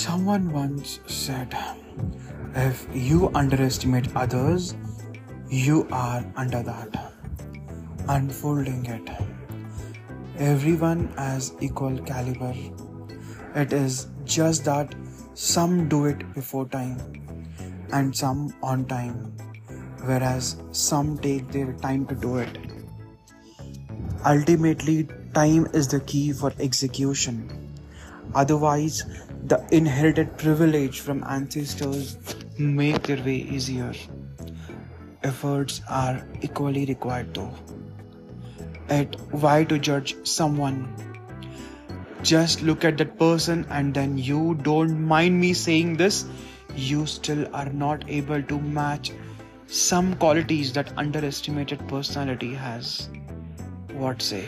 Someone once said, if you underestimate others, you are under that. Unfolding it. Everyone has equal caliber. It is just that some do it before time and some on time, whereas some take their time to do it. Ultimately, time is the key for execution. Otherwise, the inherited privilege from ancestors make their way easier. Efforts are equally required though. At why to judge someone? Just look at that person and then you don't mind me saying this, you still are not able to match some qualities that underestimated personality has. What say?